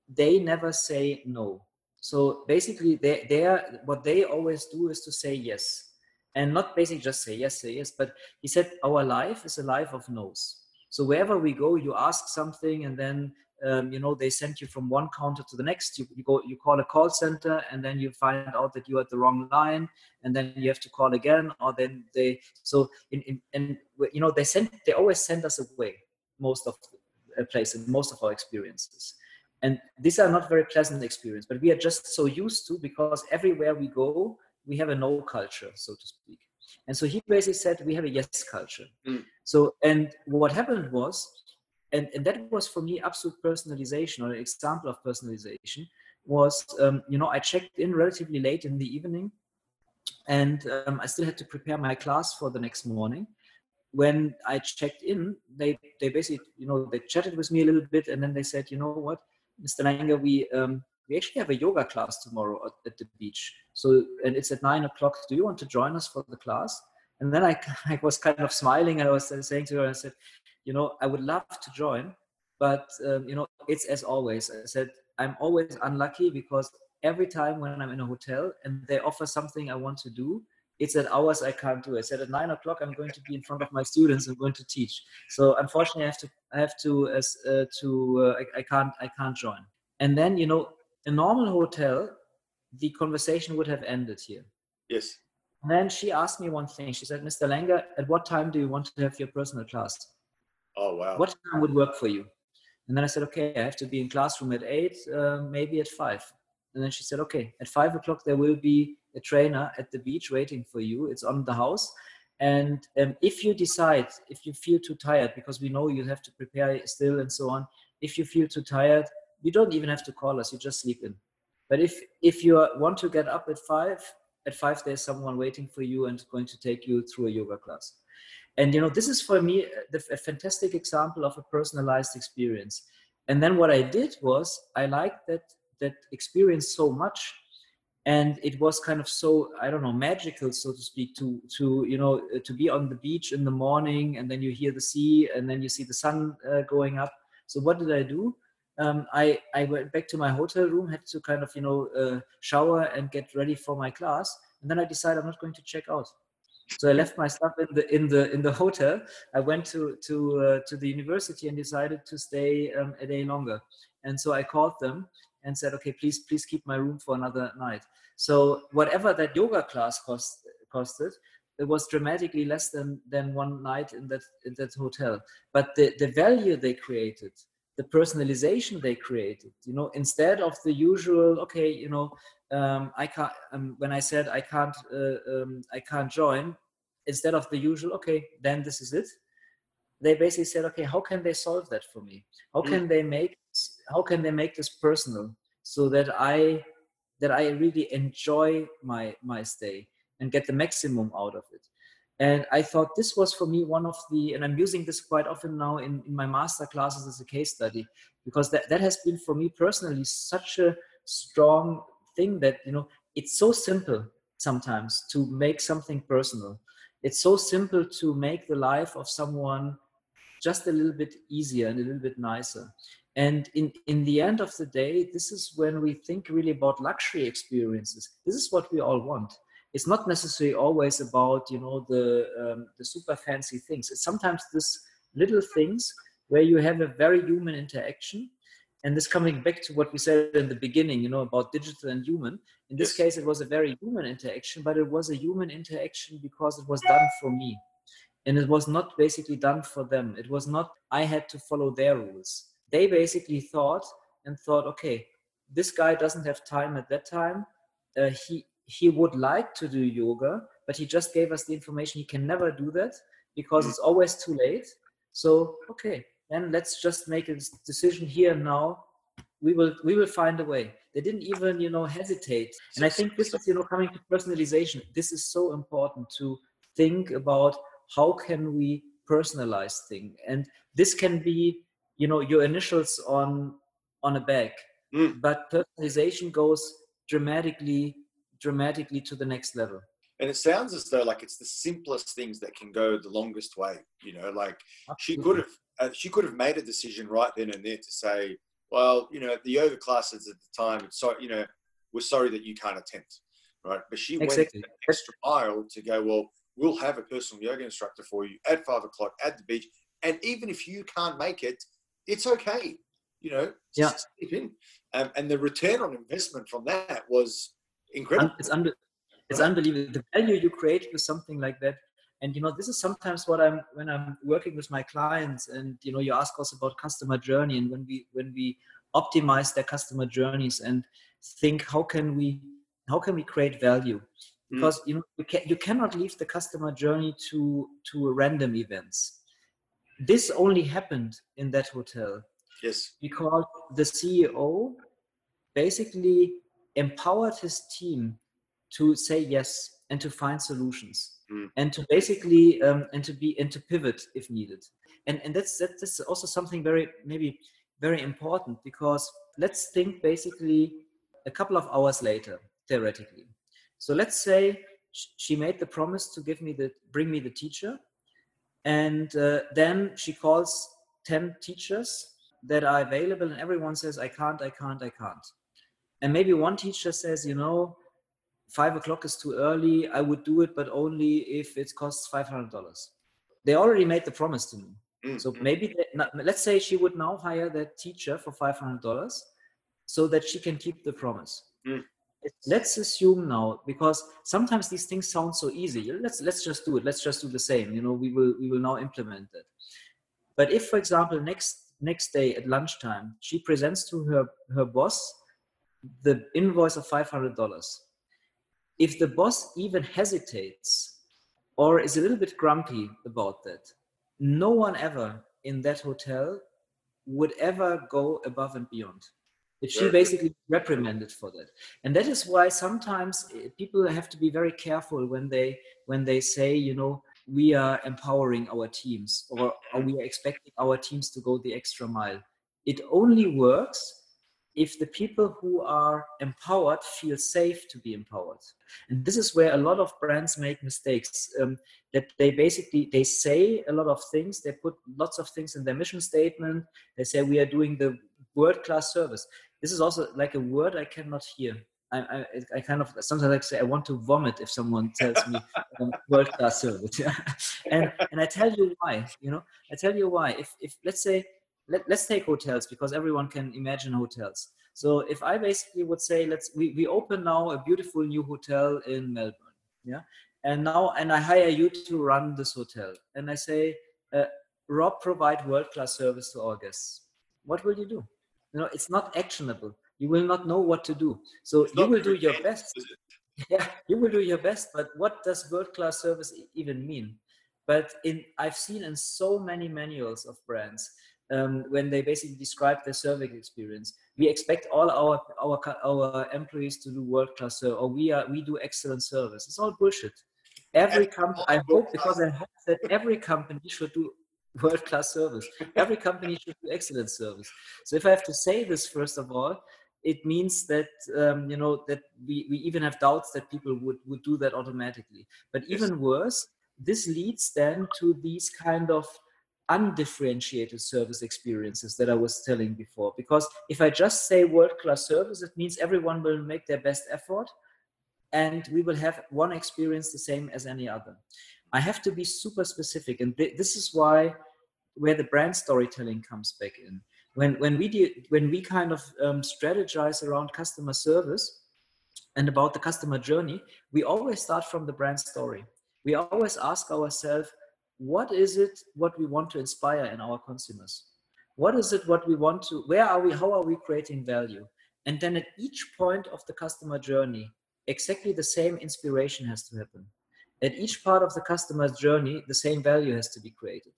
they never say no. So basically, they, they are, what they always do is to say yes. And not basically just say yes, say yes, but he said, Our life is a life of no's. So wherever we go, you ask something, and then um, you know they send you from one counter to the next. You, you go, you call a call center, and then you find out that you're at the wrong line, and then you have to call again, or then they. So in, in and you know they send they always send us away most of the uh, places, most of our experiences. And these are not very pleasant experiences, but we are just so used to because everywhere we go, we have a no culture, so to speak. And so he basically said we have a yes culture. Mm. So and what happened was, and, and that was for me absolute personalization or an example of personalization was um, you know I checked in relatively late in the evening, and um, I still had to prepare my class for the next morning. When I checked in, they they basically you know they chatted with me a little bit, and then they said, you know what, Mr. Langer, we um, we actually have a yoga class tomorrow at, at, the beach. So, and it's at nine o'clock. Do you want to join us for the class? And then I, I was kind of smiling and I was saying to her, I said, you know, I would love to join, but, um, you know, it's as always. I said, I'm always unlucky because every time when I'm in a hotel and they offer something I want to do, it's at hours I can't do. I said at nine o'clock I'm going to be in front of my students. I'm going to teach. So unfortunately, I have to I have to as uh, to uh, I, I can't I can't join. And then you know a normal hotel, the conversation would have ended here.
Yes.
And then she asked me one thing. She said, Mr. Langer, at what time do you want to have your personal class?
Oh, wow.
What time would work for you? And then I said, okay, I have to be in classroom at eight, uh, maybe at five. And then she said, okay, at five o'clock, there will be a trainer at the beach waiting for you. It's on the house. And um, if you decide, if you feel too tired, because we know you have to prepare still and so on, if you feel too tired, you don't even have to call us you just sleep in. But if if you want to get up at five at five there's someone waiting for you and going to take you through a yoga class. And you know this is for me a fantastic example of a personalized experience. And then what i did was i liked that that experience so much and it was kind of so i don't know magical so to speak to to you know to be on the beach in the morning and then you hear the sea and then you see the sun uh, going up. So what did i do um, I, I went back to my hotel room, had to kind of, you know, uh, shower and get ready for my class. And then I decided I'm not going to check out. So I left my stuff in the in the in the hotel. I went to to uh, to the university and decided to stay um, a day longer. And so I called them and said, okay, please please keep my room for another night. So whatever that yoga class cost costed, it was dramatically less than than one night in that in that hotel. But the the value they created the personalization they created you know instead of the usual okay you know um, i can't um, when i said i can't uh, um, i can't join instead of the usual okay then this is it they basically said okay how can they solve that for me how mm. can they make how can they make this personal so that i that i really enjoy my my stay and get the maximum out of it and I thought this was for me one of the, and I'm using this quite often now in, in my master classes as a case study, because that, that has been for me personally such a strong thing that, you know, it's so simple sometimes to make something personal. It's so simple to make the life of someone just a little bit easier and a little bit nicer. And in, in the end of the day, this is when we think really about luxury experiences. This is what we all want it's not necessarily always about you know the um, the super fancy things. It's sometimes this little things where you have a very human interaction and this coming back to what we said in the beginning you know about digital and human. In this case it was a very human interaction but it was a human interaction because it was done for me. And it was not basically done for them. It was not i had to follow their rules. They basically thought and thought okay this guy doesn't have time at that time. Uh, he he would like to do yoga, but he just gave us the information he can never do that because mm. it's always too late. So okay, then let's just make a decision here and now. We will we will find a way. They didn't even you know hesitate, and I think this is you know coming to personalization. This is so important to think about how can we personalize thing, and this can be you know your initials on on a bag, mm. but personalization goes dramatically dramatically to the next level.
And it sounds as though like it's the simplest things that can go the longest way you know like Absolutely. she could have uh, she could have made a decision right then and there to say well you know the yoga classes at the time it's so you know we're sorry that you can't attend right? But she exactly. went an extra mile to go well we'll have a personal yoga instructor for you at five o'clock at the beach and even if you can't make it it's okay you know?
Yeah.
Um, and the return on investment from that was incredible.
It's, un- it's unbelievable the value you create with something like that. And you know, this is sometimes what I'm when I'm working with my clients, and you know, you ask us about customer journey, and when we when we optimize their customer journeys and think how can we how can we create value mm. because mm. you know you, can, you cannot leave the customer journey to to random events this only happened in that hotel
yes
because the ceo basically empowered his team to say yes and to find solutions mm. and to basically um, and to be and to pivot if needed. And and that's that's also something very maybe very important because let's think basically a couple of hours later theoretically. So let's say she made the promise to give me the bring me the teacher and uh, then she calls 10 teachers that are available and everyone says i can't i can't i can't and maybe one teacher says you know five o'clock is too early i would do it but only if it costs $500 they already made the promise to me. Mm-hmm. so maybe they, let's say she would now hire that teacher for $500 so that she can keep the promise. Mm. let's assume now because sometimes these things sound so easy. Let's let's just do it. Let's just do the same. You know we will we will now implement it. But if for example next next day at lunchtime she presents to her her boss the invoice of $500. If the boss even hesitates or is a little bit grumpy about that, no one ever in that hotel would ever go above and beyond. If she basically reprimanded for that, and that is why sometimes eh, people have to be very careful when they when they say, you know, we are empowering our teams or, or we are expecting our teams to go the extra mile. It only works if the people who are empowered feel safe to be empowered and this is where a lot of brands make mistakes um, that they basically they say a lot of things they put lots of things in their mission statement they say we are doing the world class service this is also like a word i cannot hear I, I, I, kind of sometimes I say I want to vomit if someone tells me um, world class service. and and I tell you why. You know, I tell you why. If if let's say let, us take hotels because everyone can imagine hotels. So if I basically would say, let's we, we open now a beautiful new hotel in Melbourne, yeah, and now and I hire you to run this hotel, and I say, uh, Rob, provide world class service to our guests. what will you do? You know, it's not actionable. You will not know what to do. So it's you will do your best. Yeah, you will do your best. But what does world-class service even mean? But in I've seen in so many manuals of brands um, when they basically describe their service experience. We expect all our our our employees to do world class service, or we are we do excellent service. It's all bullshit. Every company, I hope because I hope that every company should do world class service. Every company should do excellent service. So if I have to say this first of all, it means that um, you know that we, we even have doubts that people would would do that automatically. But even worse, this leads then to these kind of undifferentiated service experiences that I was telling before. Because if I just say world class service, it means everyone will make their best effort and we will have one experience the same as any other. I have to be super specific. And th- this is why where the brand storytelling comes back in. When, when we do, when we kind of um, strategize around customer service and about the customer journey, we always start from the brand story. We always ask ourselves, what is it what we want to inspire in our consumers? What is it what we want to where are we how are we creating value? And then at each point of the customer journey exactly the same inspiration has to happen. At each part of the customer's journey the same value has to be created.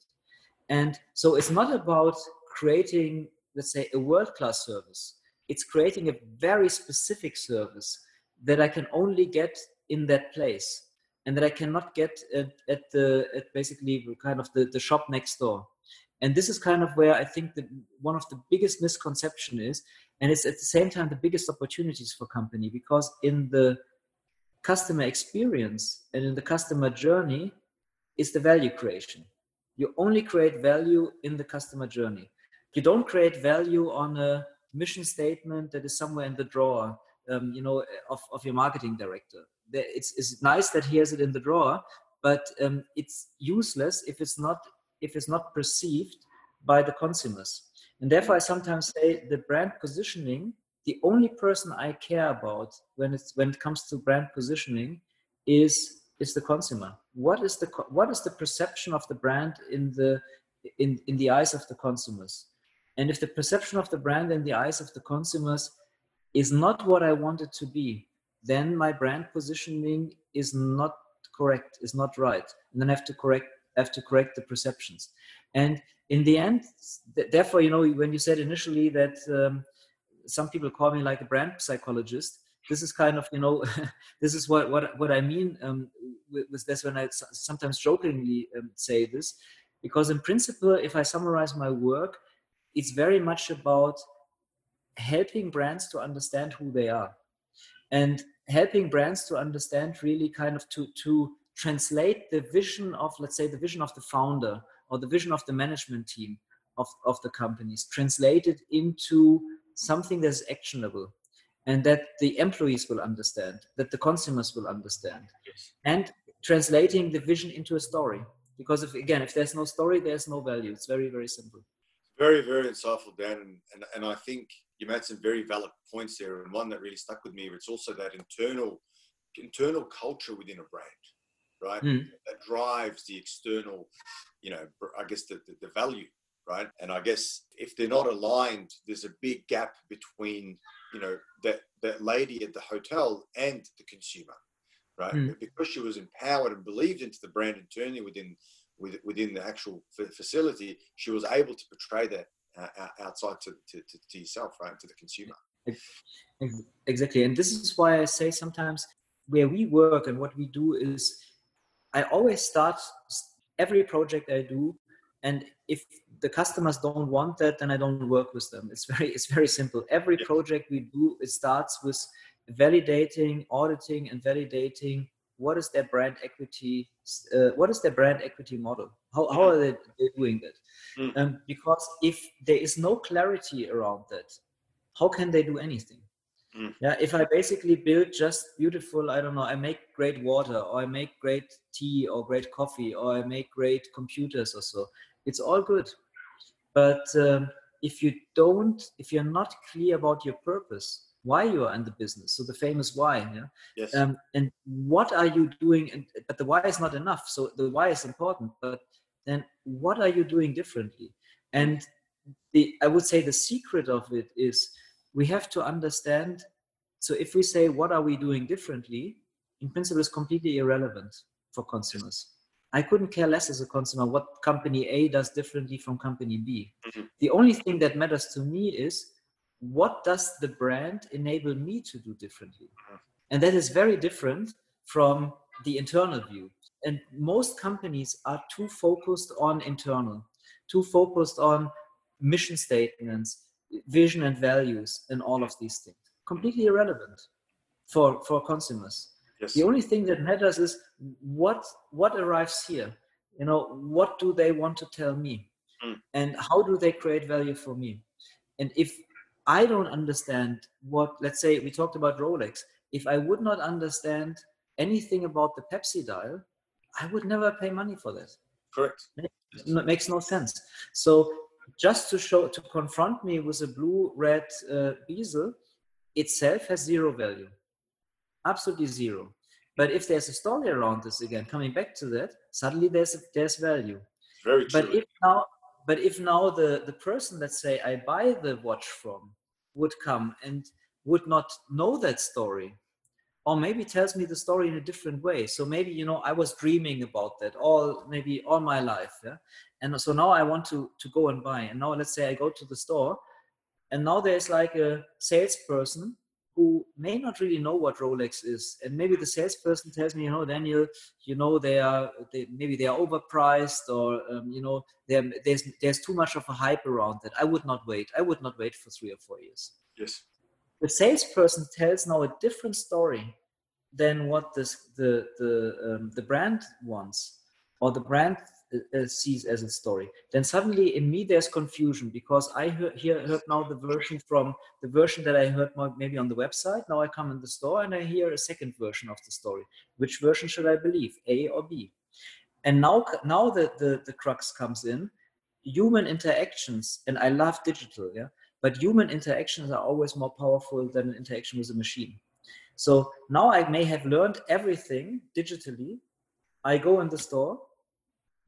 And so it's not about creating let's say a world class service. It's creating a very specific service that i can only get in that place and that I cannot get at, at the at basically kind of the, the shop next door. And this is kind of where I think that one of the biggest misconception is, and it's at the same time the biggest opportunities for company because in the customer experience and in the customer journey is the value creation. You only create value in the customer journey. You don't create value on a mission statement that is somewhere in the drawer, um, you know, of, of your marketing director it's, it's nice that he has it in the drawer, but um, it's useless if it's not if it's not perceived by the consumers. And therefore, I sometimes say the brand positioning. The only person I care about when it's when it comes to brand positioning is is the consumer. What is the what is the perception of the brand in the in in the eyes of the consumers? And if the perception of the brand in the eyes of the consumers is not what I want it to be, then my brand positioning is not correct, is not right. And then I have to correct have to correct the perceptions. And in the end, th- therefore, you know, when you said initially that um, some people call me like a brand psychologist, this is kind of, you know, this is what what what I mean um, with, with this when I sometimes jokingly um, say this, because in principle, if I summarize my work, it's very much about helping brands to understand who they are and helping brands to understand really kind of to to translate the vision of let's say the vision of the founder or the vision of the management team of, of the companies translate it into something that's actionable and that the employees will understand that the consumers will understand. Yes. and translating the vision into a story. Because if again if there's no story there's no value. It's very very simple
very very insightful dan and, and, and i think you made some very valid points there, and one that really stuck with me. It's also that internal internal culture within a brand, right? Mm. That drives the external, you know, I guess the, the, the value, right? And I guess if they're not aligned, there's a big gap between, you know, that that lady at the hotel and the consumer, right? Mm. Because she was empowered and believed into the brand internally within within the actual facility, she was able to portray that uh, outside to, to, to yourself, right? To the consumer.
Exactly. And this is why I say sometimes where we work and what we do is I always start every project I do and if the customers don't want that then i don't work with them it's very it's very simple every project we do it starts with validating auditing and validating what is their brand equity uh, what is their brand equity model how, how are they doing that mm. um, because if there is no clarity around that how can they do anything mm. yeah if i basically build just beautiful i don't know i make great water or i make great tea or great coffee or i make great computers or so it's all good but um, if you don't if you're not clear about your purpose why you are in the business so the famous why yeah yes. Um, and what are you doing and, but the why is not enough so the why is important but then what are you doing differently and the I would say the secret of it is we have to understand. So if we say what are we doing differently, in principle, is completely irrelevant for consumers. I couldn't care less as a consumer what company A does differently from company B. Mm-hmm. The only thing that matters to me is what does the brand enable me to do differently? And that is very different from the internal view. And most companies are too focused on internal, too focused on mission statements, vision and values, and all of these things. Completely irrelevant for, for consumers. Yes. The only thing that matters is what what arrives here. You know, what do they want to tell me? Mm. And how do they create value for me? And if I don't understand what, let's say we talked about Rolex, if I would not understand anything about the Pepsi dial, I would never pay money for that.
Correct.
It makes no sense. So just to show, to confront me with a blue red uh, bezel itself has zero value. Absolutely zero. But if there's a story around this again, coming back to that, suddenly there's there's value.
Very true.
But if now, but if now the the person, let's say, I buy the watch from, would come and would not know that story, or maybe tells me the story in a different way. So maybe you know i was dreaming about that all maybe all my life yeah? And so now i want to to go and buy. And now let's say i go to the store and now there's like a salesperson who may not really know what rolex is. And maybe the salesperson tells me you know daniel you know they are they, maybe they are overpriced or um, you know there's there's too much of a hype around that i would not wait. I would not wait for three or four years.
Yes.
The salesperson tells now a different story than what this, the the um, the brand wants or the brand uh, uh, sees as a story. Then suddenly in me there's confusion because i heard, hear, heard now the version from the version that i heard maybe on the website. Now i come in the store and i hear a second version of the story. Which version should i believe a or b? And now now the the, the crux comes in. Human interactions and i love digital yeah? But human interactions are always more powerful than an interaction with a machine. So now I may have learned everything digitally. I go in the store,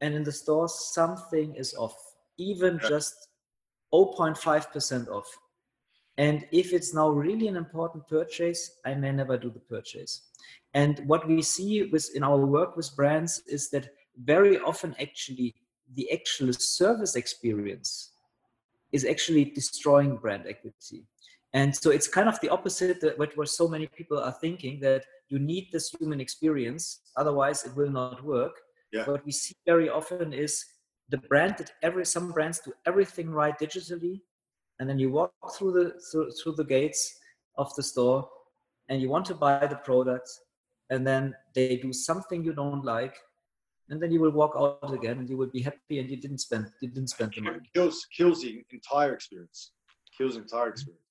and in the store, something is off, even yeah. just 0.5% off. And if it's now really an important purchase, I may never do the purchase. And what we see with in our work with brands is that very often actually the actual service experience is actually destroying brand equity. And so it's kind of the opposite that what, what so many people are thinking that you need this human experience, otherwise it will not work. Yeah. What we see very often is the brand that every some brands do everything right digitally, and then you walk through the through, through the gates of the store, and you want to buy the product, and then they do something you don't like, and then you will walk out again and you will be happy and you didn't spend you didn't spend the money.
Kills kills the entire experience. Kills the entire experience.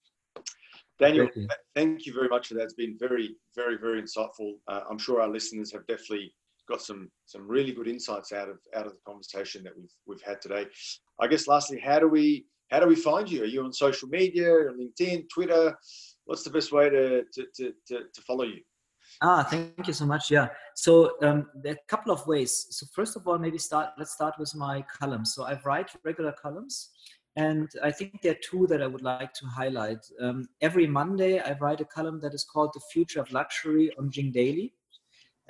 Daniel, thank you. thank you very much for that. It's been very, very, very insightful. Uh, I'm sure our listeners have definitely got some some really good insights out of out of the conversation that we've we've had today. I guess lastly, how do we how do we find you? Are you on social media, LinkedIn, Twitter? What's the best way to to, to, to, to follow you?
Ah, thank you so much. Yeah. So um, there are a couple of ways. So first of all, maybe start. Let's start with my columns. So I write regular columns, and I think there are two that I would like to highlight. Um, every Monday, I write a column that is called "The Future of Luxury" on Jing Daily,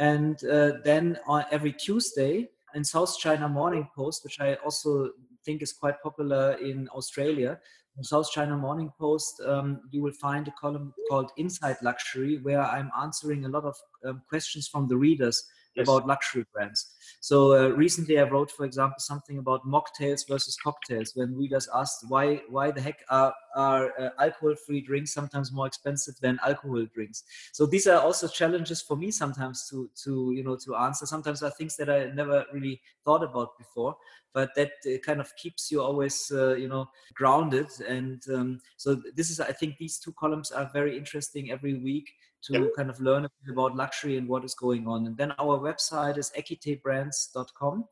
and uh, then on every Tuesday in South China Morning Post, which I also think is quite popular in Australia, South China Morning Post, um, you will find a column called Inside Luxury, where I'm answering a lot of um, questions from the readers yes. about luxury brands. So uh, recently, I wrote, for example, something about mocktails versus cocktails. When readers asked why why the heck are are uh, alcohol-free drinks sometimes more expensive than alcohol drinks? So these are also challenges for me sometimes to to you know to answer. Sometimes are things that I never really thought about before, but that uh, kind of keeps you always uh, you know grounded. And um, so this is I think these two columns are very interesting every week to yep. kind of learn about luxury and what is going on. And then our website is equitybrands.com.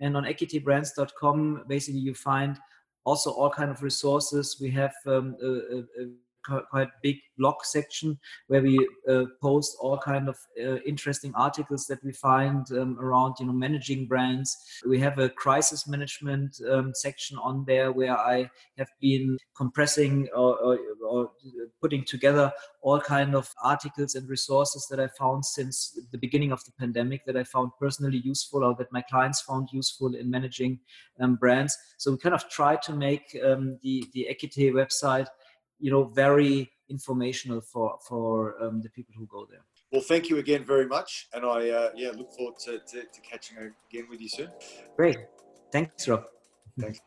And on equitybrands.com, basically you find also all kind of resources. We have um, a, a, quite big blog section where we uh, post all kind of uh, interesting articles that we find um, around you know managing brands. We have a crisis management um, section on there where i have been compressing or, or, or, putting together all kind of articles and resources that i found since the beginning of the pandemic that i found personally useful or that my clients found useful in managing um, brands. So we kind of try to make um, the the Equite website you know very informational for for um, the people who go there.
Well, thank you again very much, and I uh, yeah look forward to, to, to catching again with you soon.
Great, thanks, Rob.
Thanks.